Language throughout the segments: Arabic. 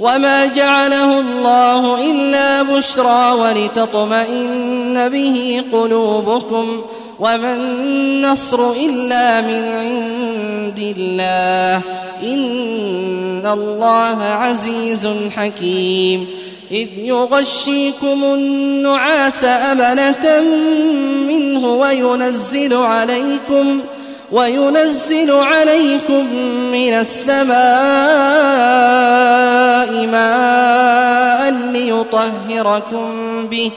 وما جعله الله إلا بشرى ولتطمئن به قلوبكم وما النصر إلا من عند الله إن الله عزيز حكيم إذ يغشيكم النعاس أمنة منه وينزل عليكم وينزل عليكم من السماء ماء ليطهركم به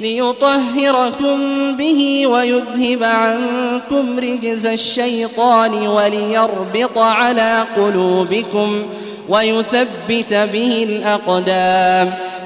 ليطهركم به ويذهب عنكم رجز الشيطان وليربط على قلوبكم ويثبت به الأقدام.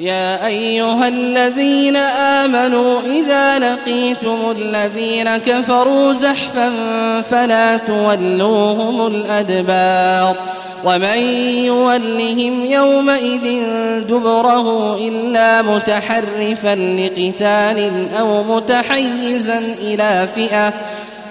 يا أيها الذين آمنوا إذا لقيتم الذين كفروا زحفا فلا تولوهم الأدبار ومن يولهم يومئذ دبره إلا متحرفا لقتال أو متحيزا إلى فئة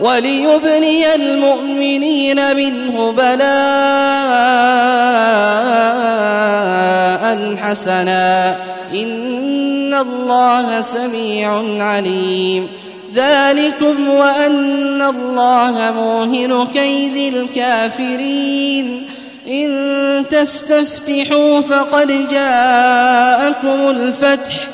وليبني المؤمنين منه بلاء حسنا. إن الله سميع عليم. ذلكم وأن الله موهن كيد الكافرين. إن تستفتحوا فقد جاءكم الفتح.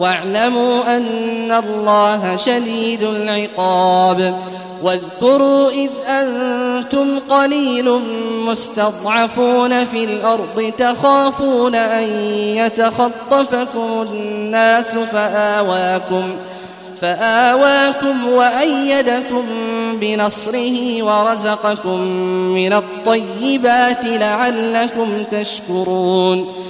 واعلموا أن الله شديد العقاب. واذكروا إذ أنتم قليل مستضعفون في الأرض تخافون أن يتخطفكم الناس فآواكم فآواكم وأيدكم بنصره ورزقكم من الطيبات لعلكم تشكرون.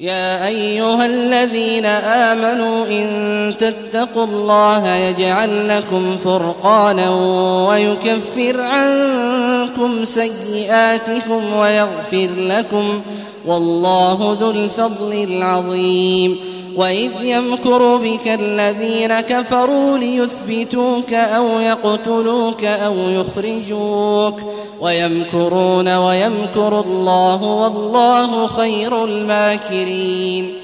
يا أيها الذين آمنوا إن تتقوا الله يجعل لكم فرقانا ويكفر عنكم سيئاتكم ويغفر لكم والله ذو الفضل العظيم. وإذ يمكر بك الذين كفروا ليثبتوك أو يقتلوك أو يخرجوك. ويمكرون ويمكر الله والله خير الماكرين.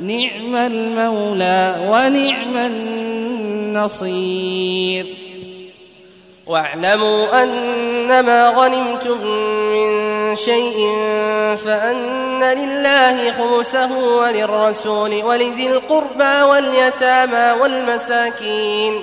نعم المولى ونعم النصير. واعلموا أنما غنمتم من شيء فأن لله خمسه وللرسول ولذي القربى واليتامى والمساكين.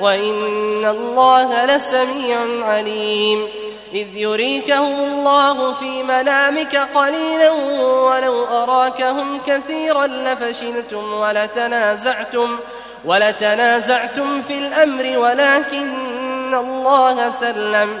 وإن الله لسميع عليم. إذ يريكهم الله في منامك قليلا ولو أراكهم كثيرا لفشلتم ولتنازعتم ولتنازعتم في الأمر ولكن الله سلم.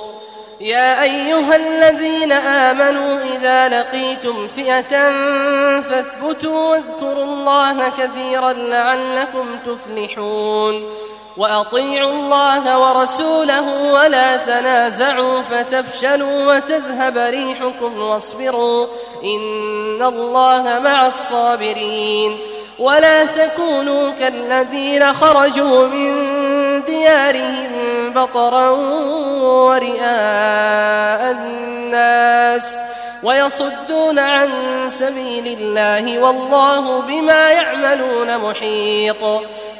يا أيها الذين آمنوا إذا لقيتم فئة فاثبتوا واذكروا الله كثيرا لعلكم تفلحون وأطيعوا الله ورسوله ولا تنازعوا فتفشلوا وتذهب ريحكم واصبروا إن الله مع الصابرين ولا تكونوا كالذين خرجوا من ديارهم بطرا ورئاء الناس ويصدون عن سبيل الله والله بما يعملون محيط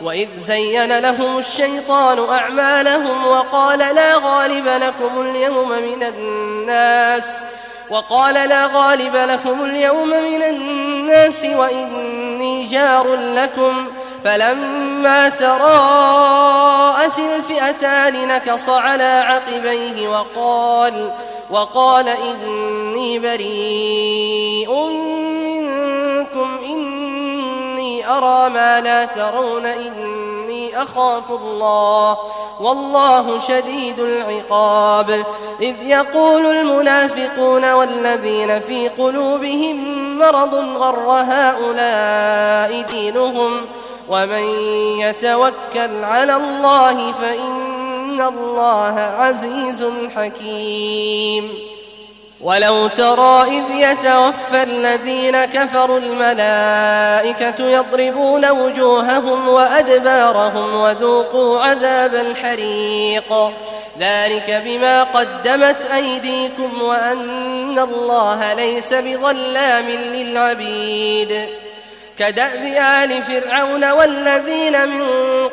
وإذ زين لهم الشيطان أعمالهم وقال لا غالب لكم اليوم من الناس وقال لا غالب لكم اليوم من الناس وإني جار لكم فلما تراءت الفئتان نكص على عقبيه وقال وقال إني بريء منكم إني أرى ما لا ترون إني أخاف الله والله شديد العقاب. إذ يقول المنافقون والذين في قلوبهم مرض غر هؤلاء دينهم ومن يتوكل على الله فإن الله عزيز حكيم. ولو ترى إذ يتوفى الذين كفروا الملائكة يضربون وجوههم وأدبارهم وذوقوا عذاب الحريق. ذلك بما قدمت أيديكم وأن الله ليس بظلام للعبيد. كدأب آل فرعون والذين من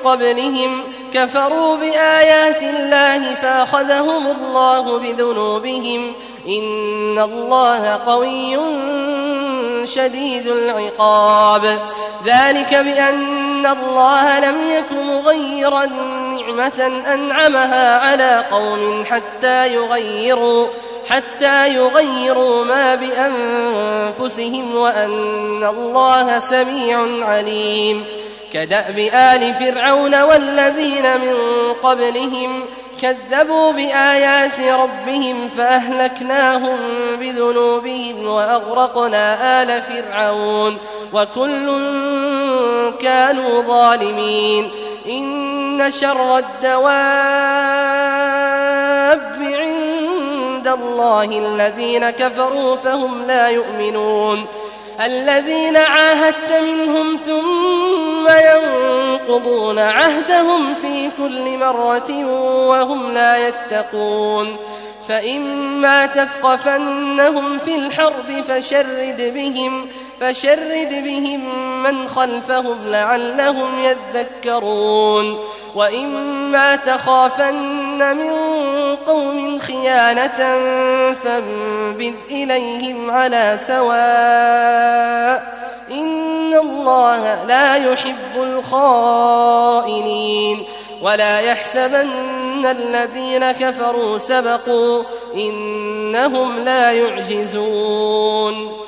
قبلهم كفروا بآيات الله فأخذهم الله بذنوبهم إن الله قوي شديد العقاب. ذلك بأن الله لم يك مغيرا نعمة أنعمها على قوم حتى يغيروا حتى يغيروا ما بأنفسهم وأن الله سميع عليم. كدأب آل فرعون والذين من قبلهم كذبوا بآيات ربهم فأهلكناهم بذنوبهم وأغرقنا آل فرعون وكل كانوا ظالمين. إن شر الدواب عند الله الذين كفروا فهم لا يؤمنون. الذين عاهدت منهم ثم ينقضون عهدهم في كل مرة وهم لا يتقون. فإما تثقفنهم في الحرب فشرد بهم فشرد بهم من خلفهم لعلهم يذكرون. وإما تخافن من قوم خيانة فانبذ إليهم على سواء. إن الله لا يحب الخائنين. ولا يحسبن الذين كفروا سبقوا إنهم لا يعجزون.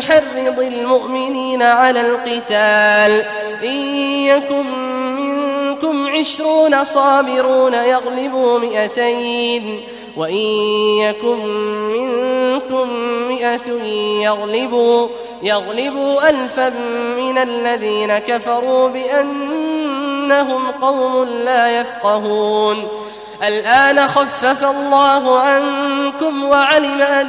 حرض المؤمنين على القتال. إن يكن منكم عشرون صابرون يغلبوا مئتين. وإن يكن منكم مئة يغلبوا يغلبوا ألفا من الذين كفروا بأنهم قوم لا يفقهون. الآن خفف الله عنكم وعلم أن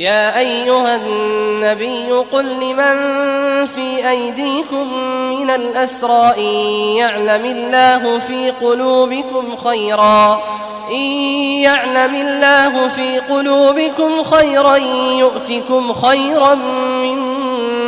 يا أيها النبي قل لمن في أيديكم من الأسرى إن يعلم الله في قلوبكم خيرا إن يعلم الله في قلوبكم خيرا يؤتكم خيرا مما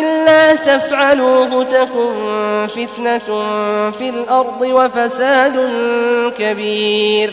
إلا تفعلوه تكن فتنة في الأرض وفساد كبير.